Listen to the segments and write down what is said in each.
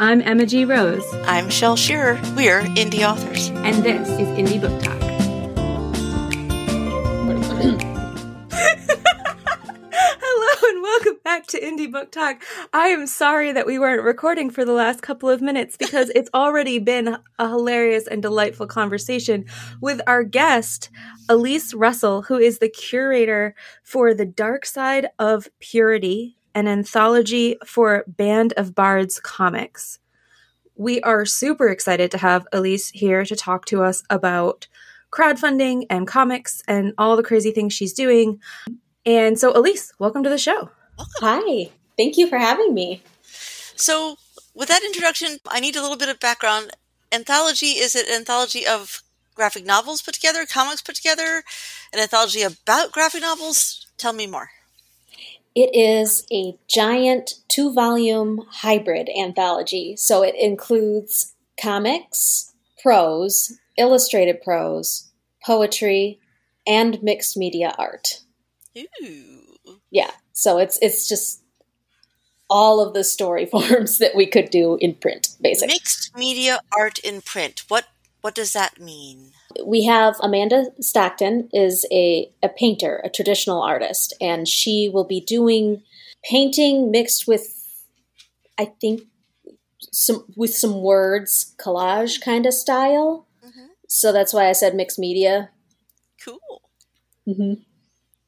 I'm Emma G. Rose. I'm Shel Shearer. We're indie authors. And this is Indie Book Talk. Hello and welcome back to Indie Book Talk. I am sorry that we weren't recording for the last couple of minutes because it's already been a hilarious and delightful conversation with our guest, Elise Russell, who is the curator for The Dark Side of Purity, an anthology for Band of Bards comics. We are super excited to have Elise here to talk to us about crowdfunding and comics and all the crazy things she's doing. And so, Elise, welcome to the show. Welcome. Hi. Thank you for having me. So, with that introduction, I need a little bit of background. Anthology is an anthology of graphic novels put together, comics put together, an anthology about graphic novels? Tell me more. It is a giant two volume hybrid anthology. So it includes comics, prose, illustrated prose, poetry, and mixed media art. Ooh. Yeah. So it's it's just all of the story forms that we could do in print, basically. Mixed media art in print. What what does that mean? We have Amanda Stockton is a, a painter, a traditional artist, and she will be doing painting mixed with I think some with some words, collage kind of style. Mm-hmm. So that's why I said mixed media. Cool. Mm-hmm.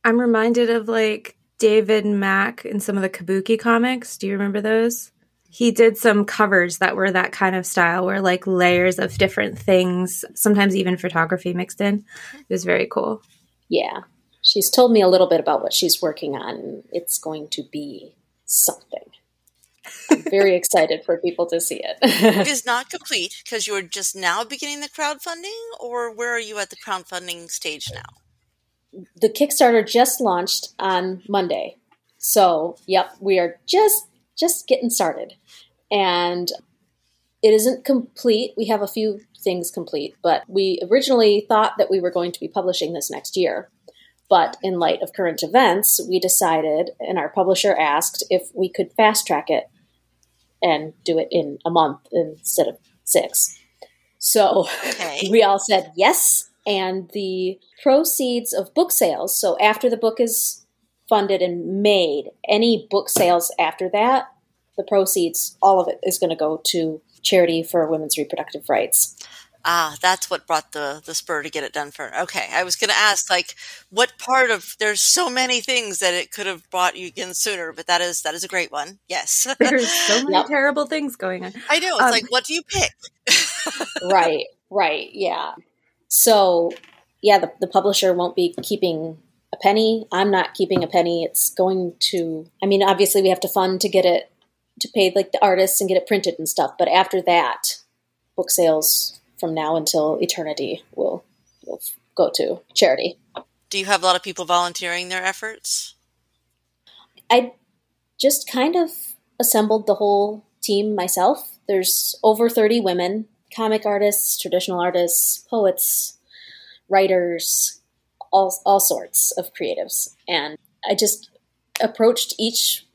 I'm reminded of like David Mack in some of the Kabuki comics. Do you remember those? He did some covers that were that kind of style where like layers of different things, sometimes even photography mixed in. It was very cool. Yeah. She's told me a little bit about what she's working on. It's going to be something. I'm very excited for people to see it. it is not complete because you're just now beginning the crowdfunding, or where are you at the crowdfunding stage now? the Kickstarter just launched on Monday. So, yep, we are just just getting started. And it isn't complete. We have a few things complete, but we originally thought that we were going to be publishing this next year. But in light of current events, we decided, and our publisher asked if we could fast track it and do it in a month instead of six. So okay. we all said yes and the proceeds of book sales. So after the book is funded and made, any book sales after that, the proceeds, all of it is going to go to charity for women's reproductive rights. Ah, that's what brought the the spur to get it done for. Okay, I was going to ask like what part of there's so many things that it could have brought you in sooner, but that is that is a great one. Yes. There's so many yep. terrible things going on. I know. It's um, like what do you pick? right. Right. Yeah. So, yeah, the, the publisher won't be keeping a penny. I'm not keeping a penny. It's going to, I mean, obviously we have to fund to get it, to pay like the artists and get it printed and stuff. But after that, book sales from now until eternity will, will go to charity. Do you have a lot of people volunteering their efforts? I just kind of assembled the whole team myself. There's over 30 women comic artists, traditional artists, poets, writers, all, all sorts of creatives. And I just approached each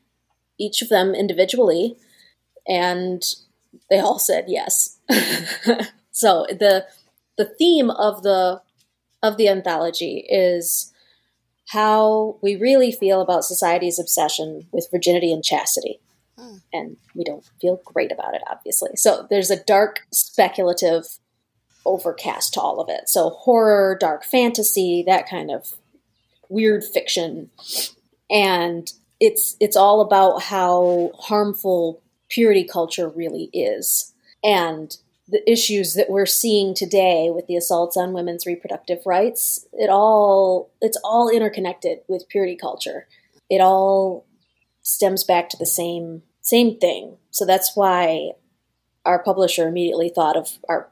each of them individually and they all said yes. so the the theme of the of the anthology is how we really feel about society's obsession with virginity and chastity. Hmm. And we don't feel great about it, obviously. So there's a dark, speculative overcast to all of it. So horror, dark fantasy, that kind of weird fiction. And it's it's all about how harmful purity culture really is. And the issues that we're seeing today with the assaults on women's reproductive rights, it all it's all interconnected with purity culture. It all stems back to the same same thing. So that's why our publisher immediately thought of our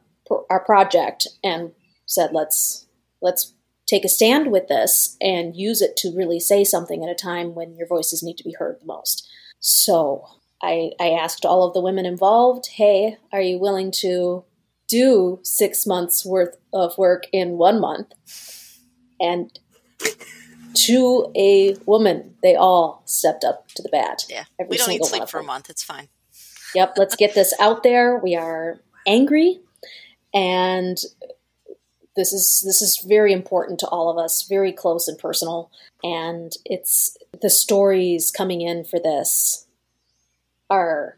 our project and said, "Let's let's take a stand with this and use it to really say something at a time when your voices need to be heard the most." So I, I asked all of the women involved, "Hey, are you willing to do six months worth of work in one month?" And to a woman, they all stepped up to the bat. Yeah, we don't need sleep for a month. It's fine. Yep, let's get this out there. We are angry and this is this is very important to all of us, very close and personal. And it's the stories coming in for this are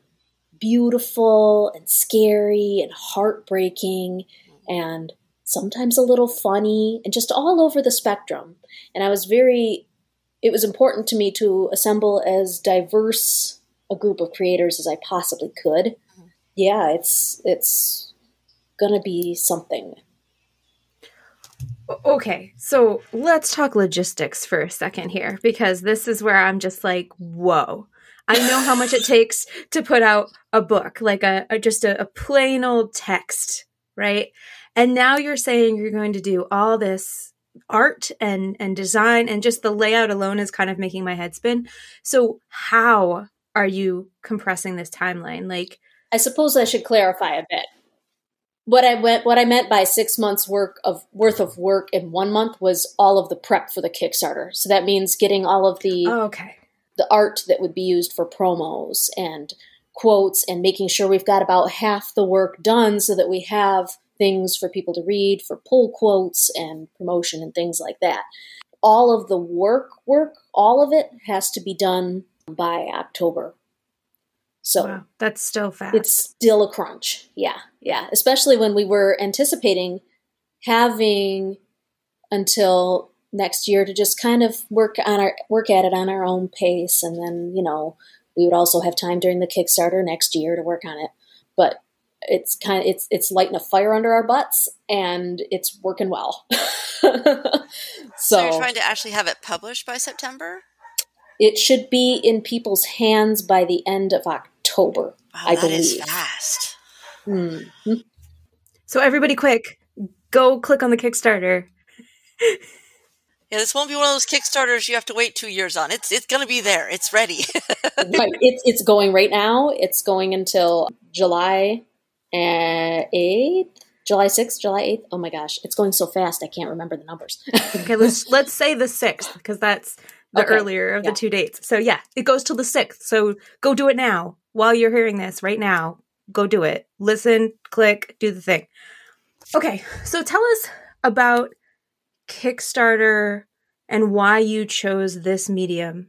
beautiful and scary and heartbreaking and sometimes a little funny and just all over the spectrum. And I was very it was important to me to assemble as diverse a group of creators as I possibly could. Mm-hmm. Yeah, it's it's gonna be something. Okay, so let's talk logistics for a second here because this is where I'm just like, whoa. I know how much it takes to put out a book, like a, a just a, a plain old text, right? And now you're saying you're going to do all this art and and design and just the layout alone is kind of making my head spin. So how are you compressing this timeline? Like I suppose I should clarify a bit. What I went what I meant by 6 months work of worth of work in 1 month was all of the prep for the Kickstarter. So that means getting all of the oh, okay. the art that would be used for promos and quotes and making sure we've got about half the work done so that we have things for people to read, for pull quotes and promotion and things like that. All of the work, work, all of it has to be done by October. So wow, that's still fast. It's still a crunch. Yeah, yeah. Especially when we were anticipating having until next year to just kind of work on our work at it on our own pace and then, you know, we would also have time during the Kickstarter next year to work on it. But it's kind of it's it's lighting a fire under our butts and it's working well. so, so you're trying to actually have it published by September? It should be in people's hands by the end of October. Wow, I that believe. is fast. Mm-hmm. So everybody, quick, go click on the Kickstarter. Yeah, this won't be one of those Kickstarters you have to wait two years on. It's it's going to be there. It's ready. right. It's it's going right now. It's going until July eighth, July sixth, July eighth. Oh my gosh, it's going so fast. I can't remember the numbers. okay, let's let's say the sixth because that's the okay. earlier of yeah. the two dates. So yeah, it goes till the sixth. So go do it now while you're hearing this right now. Go do it. Listen, click, do the thing. Okay, so tell us about Kickstarter and why you chose this medium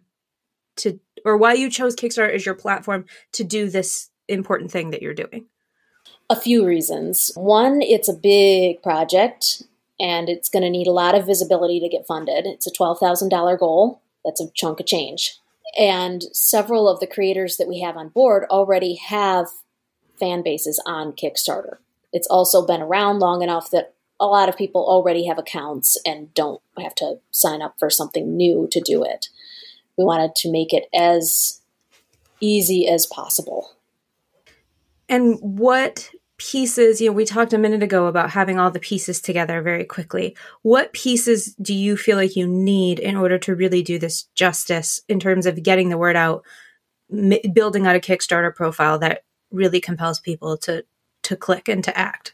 to, or why you chose Kickstarter as your platform to do this important thing that you're doing. A few reasons. One, it's a big project and it's going to need a lot of visibility to get funded. It's a $12,000 goal. That's a chunk of change. And several of the creators that we have on board already have fan bases on Kickstarter. It's also been around long enough that a lot of people already have accounts and don't have to sign up for something new to do it. We wanted to make it as easy as possible. And what pieces, you know, we talked a minute ago about having all the pieces together very quickly. What pieces do you feel like you need in order to really do this justice in terms of getting the word out, m- building out a Kickstarter profile that really compels people to to click and to act?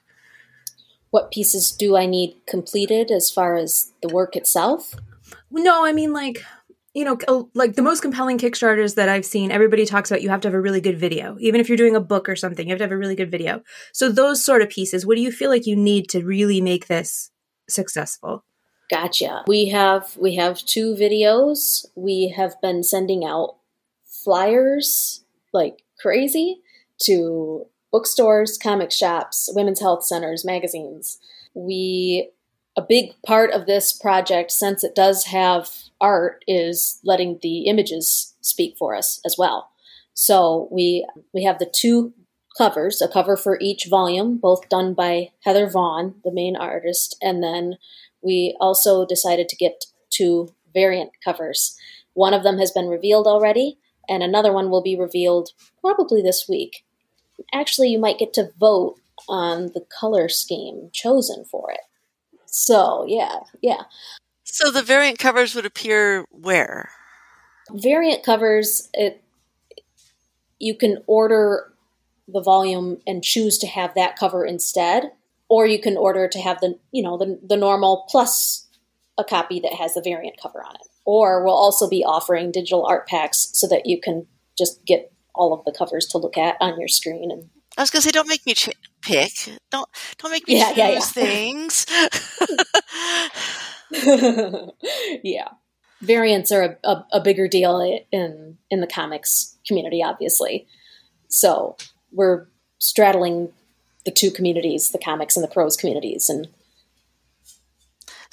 What pieces do I need completed as far as the work itself? No, I mean like you know, oh, like the most compelling Kickstarters that I've seen, everybody talks about you have to have a really good video. Even if you're doing a book or something, you have to have a really good video. So those sort of pieces, what do you feel like you need to really make this successful? Gotcha. We have we have two videos. We have been sending out flyers like crazy to bookstores, comic shops, women's health centers, magazines. We a big part of this project, since it does have art, is letting the images speak for us as well. So we we have the two covers, a cover for each volume, both done by Heather Vaughn, the main artist, and then we also decided to get two variant covers. One of them has been revealed already, and another one will be revealed probably this week. Actually, you might get to vote on the color scheme chosen for it. So, yeah, yeah. So the variant covers would appear where? Variant covers, it you can order the volume and choose to have that cover instead, or you can order to have the you know the the normal plus a copy that has the variant cover on it. Or we'll also be offering digital art packs so that you can just get all of the covers to look at on your screen and I was gonna say, don't make me ch- pick. Don't don't make me Yeah, choose yeah, yeah. things. yeah. Variants are a, a, a bigger deal in in the comics community, obviously. So we're straddling the two communities, the comics and the prose communities, and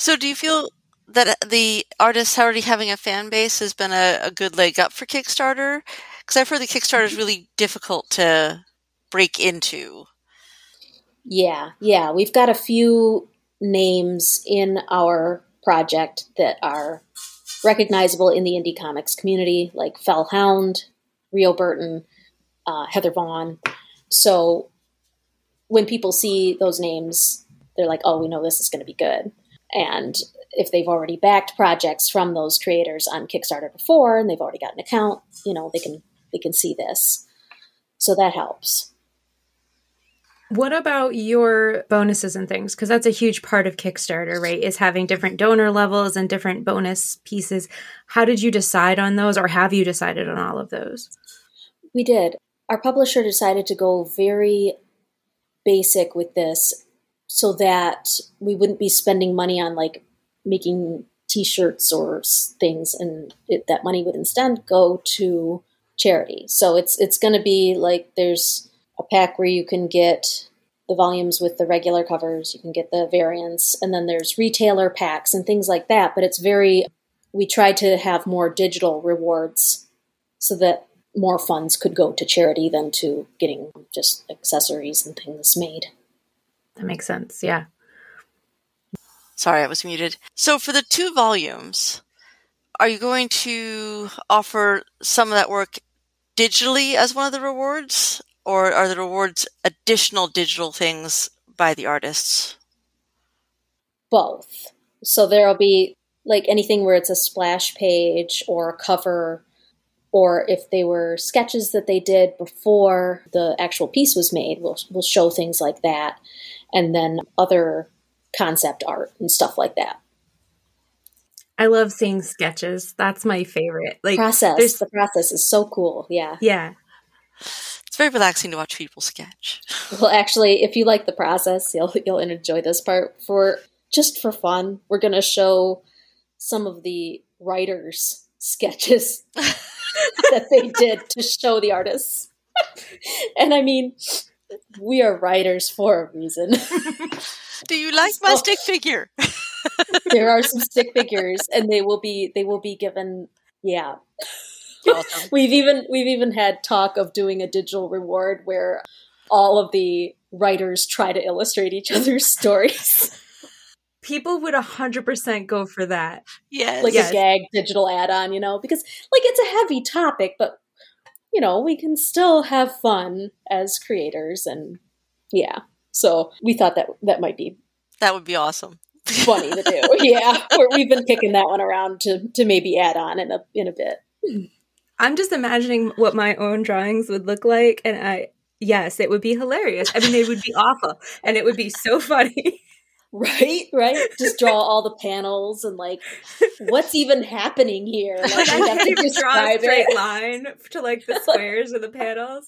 so, do you feel that uh, the artists already having a fan base has been a, a good leg up for Kickstarter? Because I've heard the Kickstarter is really difficult to break into. Yeah, yeah. We've got a few names in our project that are recognizable in the indie comics community, like Fellhound, Rio Burton, uh, Heather Vaughn. So when people see those names, they're like, oh, we know this is going to be good. And if they've already backed projects from those creators on Kickstarter before and they've already got an account, you know, they can they can see this. So that helps. What about your bonuses and things? Because that's a huge part of Kickstarter, right? Is having different donor levels and different bonus pieces. How did you decide on those, or have you decided on all of those? We did. Our publisher decided to go very basic with this so that we wouldn't be spending money on like making t-shirts or things and it, that money would instead go to charity so it's it's going to be like there's a pack where you can get the volumes with the regular covers you can get the variants and then there's retailer packs and things like that but it's very we try to have more digital rewards so that more funds could go to charity than to getting just accessories and things made That makes sense. Yeah. Sorry, I was muted. So, for the two volumes, are you going to offer some of that work digitally as one of the rewards, or are the rewards additional digital things by the artists? both. So there'll be like anything where it's a splash page or a cover, or if they were sketches that they did before the actual piece was made, we'll, we'll show things like that. And then other concept art and stuff like that. I love seeing sketches. That's my favorite. Like process. there's- The process is so cool. Yeah. Yeah. It's very relaxing to watch people sketch. Well, actually, if you like the process, you'll you'll enjoy this part. For just for fun, we're going to show some of the writers' sketches that they did to show the artists. and I mean, we are writers for a reason. Do you like my stick figure? There are some stick figures, and they will be they will be given. Yeah, Awesome. we've even we've even had talk of doing a digital reward where all of the writers try to illustrate each other's stories. People would 100% go for that. Yes. like Yes. a gag digital add-on, you know, because like it's a heavy topic, but you know, we can still have fun as creators and yeah. So we thought that that might be that would be awesome. Funny to do. yeah. We're, we've been kicking that one around to to maybe add on in a in a bit. I'm just imagining what my own drawings would look like and I yes, it would be hilarious. I mean, they would be awful and it would be so funny. Right? Right? Just draw all the panels and like what's even happening here? Like, I have can't to even draw a straight it. line to like the squares or the panels.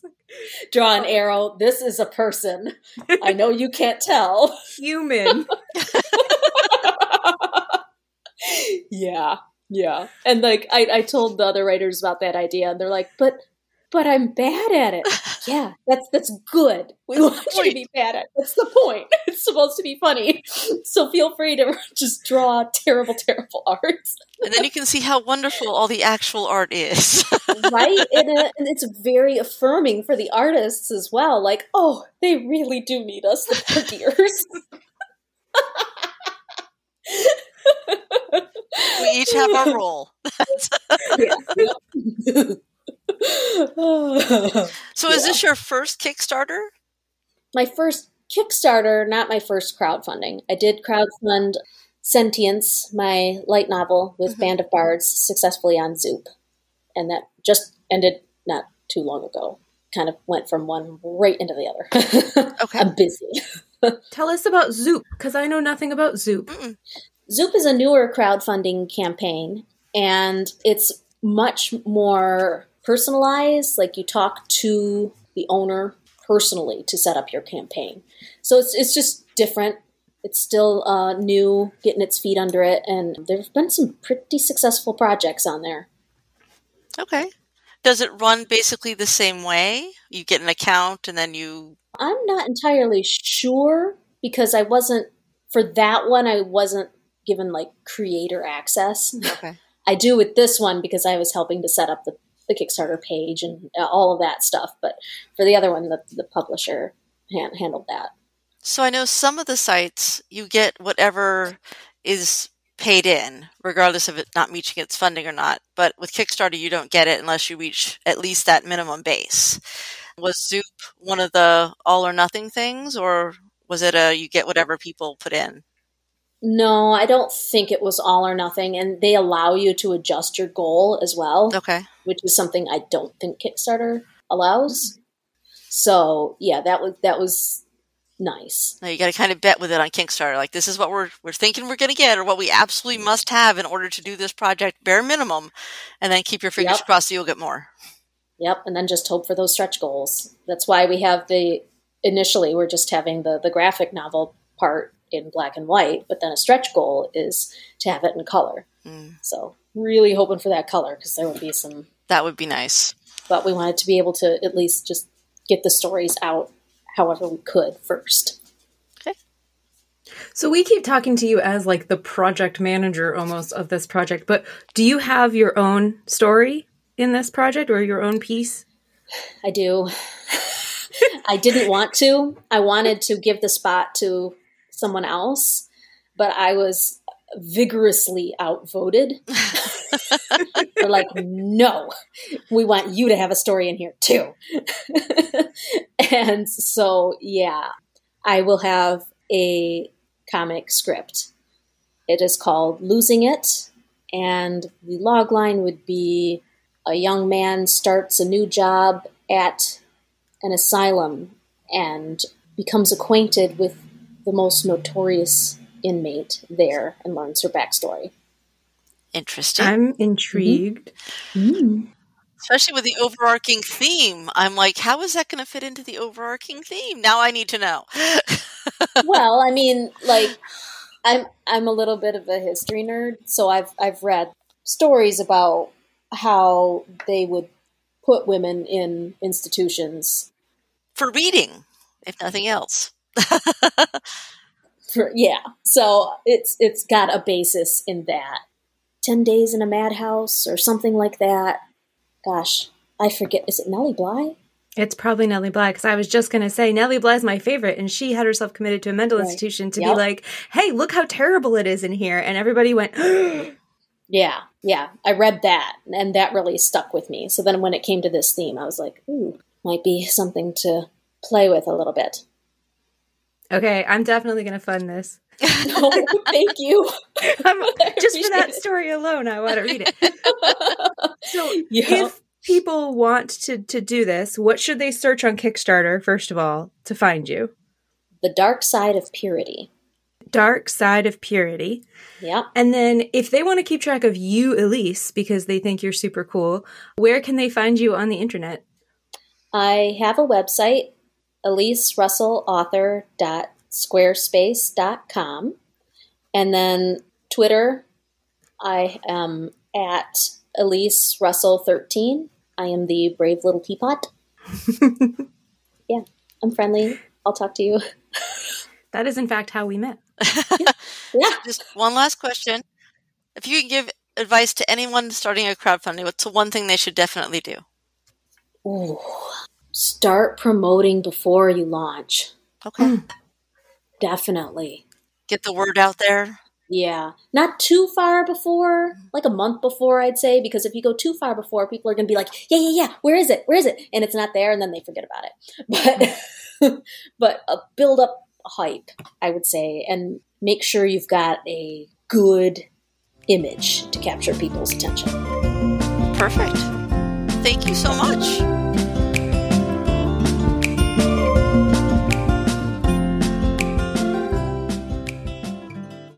Draw an arrow. This is a person. I know you can't tell. Human. Yeah yeah. And like I, I told the other writers about that idea and they're like but but i'm bad at it. Yeah that's that's good. We want you to be bad at it. That's the point. It's supposed to be funny. So feel free to just draw terrible terrible art And then you can see how wonderful all the actual art is. right? And, uh, and it's very affirming for the artists as well. Like oh they really do need us the partiers we each have our role. So, is this your first Kickstarter? my first Kickstarter, not my first crowdfunding. I did crowdfund Sentience, my light novel with Mhm. Band of Bards, successfully on Zoop. And that just ended not too long ago. Kind of went from one right into the other. Okay. I'm busy. Tell us about Zoop because I know nothing about Zoop. Mm-mm. Zoop is a newer crowdfunding campaign, and it's much more personalized. Like you talk to the owner personally to set up your campaign. So it's it's just different. It's still uh, new, getting its feet under it, and there have been some pretty successful projects on there. Okay. Does it run basically the same way? You get an account and then you. I'm not entirely sure because I wasn't for that one. I wasn't given like creator access. Okay. I do with this one because I was helping to set up the, the Kickstarter page and uh, all of that stuff. But for the other one, the, the publisher han- handled that. So I know some of the sites you get whatever is paid in, regardless of it not reaching its funding or not. But with Kickstarter, you don't get it unless you reach at least that minimum base. Was Zoop one of the all or nothing things, or was it a you get whatever people put in? No, I don't think it was all or nothing, and they allow you to adjust your goal as well, Okay. which is something I don't think Kickstarter allows. So yeah, that was that was nice. Now you got to kind of bet with it on Kickstarter. Like this is what we're we're thinking we're going to get, or what we absolutely must have in order to do this project, bare minimum, and then keep your fingers Yep. crossed that you'll get more. Yep, and then just hope for those stretch goals. That's why we have the initially we're just having the the graphic novel part in black and white, but then a stretch goal is to have it in color. Mm, So really hoping for that color because there would be some. that would be nice. But we wanted to be able to at least just get the stories out however we could first. Okay. So we keep talking to you as like the project manager almost of this project, but do you have your own story in this project or your own piece? I do. I didn't want to. I wanted to give the spot to someone else, but I was vigorously outvoted. They're like, no, we want you to have a story in here too. and so, yeah, I will have a comic script. It is called Losing It, and the log line would be a young man starts a new job at an asylum and becomes acquainted with the most notorious inmate there and learns her backstory. Interesting. I'm intrigued. Mm-hmm. Mm. Especially with the overarching theme. I'm like, how is that going to fit into the overarching theme? Now I need to know. well, I mean, like I'm I'm a little bit of a history nerd, so I've I've read stories about how they would put women in institutions For reading, if nothing else. for yeah. So it's it's got a basis in that. 10 days in a madhouse or something like that. Gosh, I forget. Is it Nellie Bly? It's probably Nellie Bly because I was just going to say Nellie Bly's my favorite, and she had herself committed to a mental Right. institution to be like, "Hey, look how terrible it is in here," and everybody went, Yeah, yeah. I read that and that really stuck with me. So then when it came to this theme, I was like, ooh, might be something to play with a little bit. "Okay, I'm definitely going to fund this." Oh, thank you. I'm, just for that it. story alone, I want to read it. So, Yeah. if people want to to do this, what should they search on Kickstarter first of all to find you? The Dark Side of Purity. Dark Side of Purity. Yeah. And then if they want to keep track of you, Elise, because they think you're super cool, where can they find you on the internet? I have a website, eliserussellauthor.squarespace.com. And then Twitter, I am at Elise Russell 13. I am the brave little teapot. yeah, I'm friendly. I'll talk to you. That is, in fact, how we met. Yeah. Just one last question. If you could give advice to anyone starting a crowdfunding, what's the one thing they should definitely do? Ooh. Start promoting before you launch. Okay. Definitely. Get the word out there. Yeah. Not too far before, like a month before, I'd say, because if you go too far before, people are going to be like, yeah, yeah, yeah, where is it? Where is it? And it's not there, and then they forget about it. But, but uh, build up hype, I would say, and make sure you've got a good image to capture people's attention. Perfect. Thank you so much.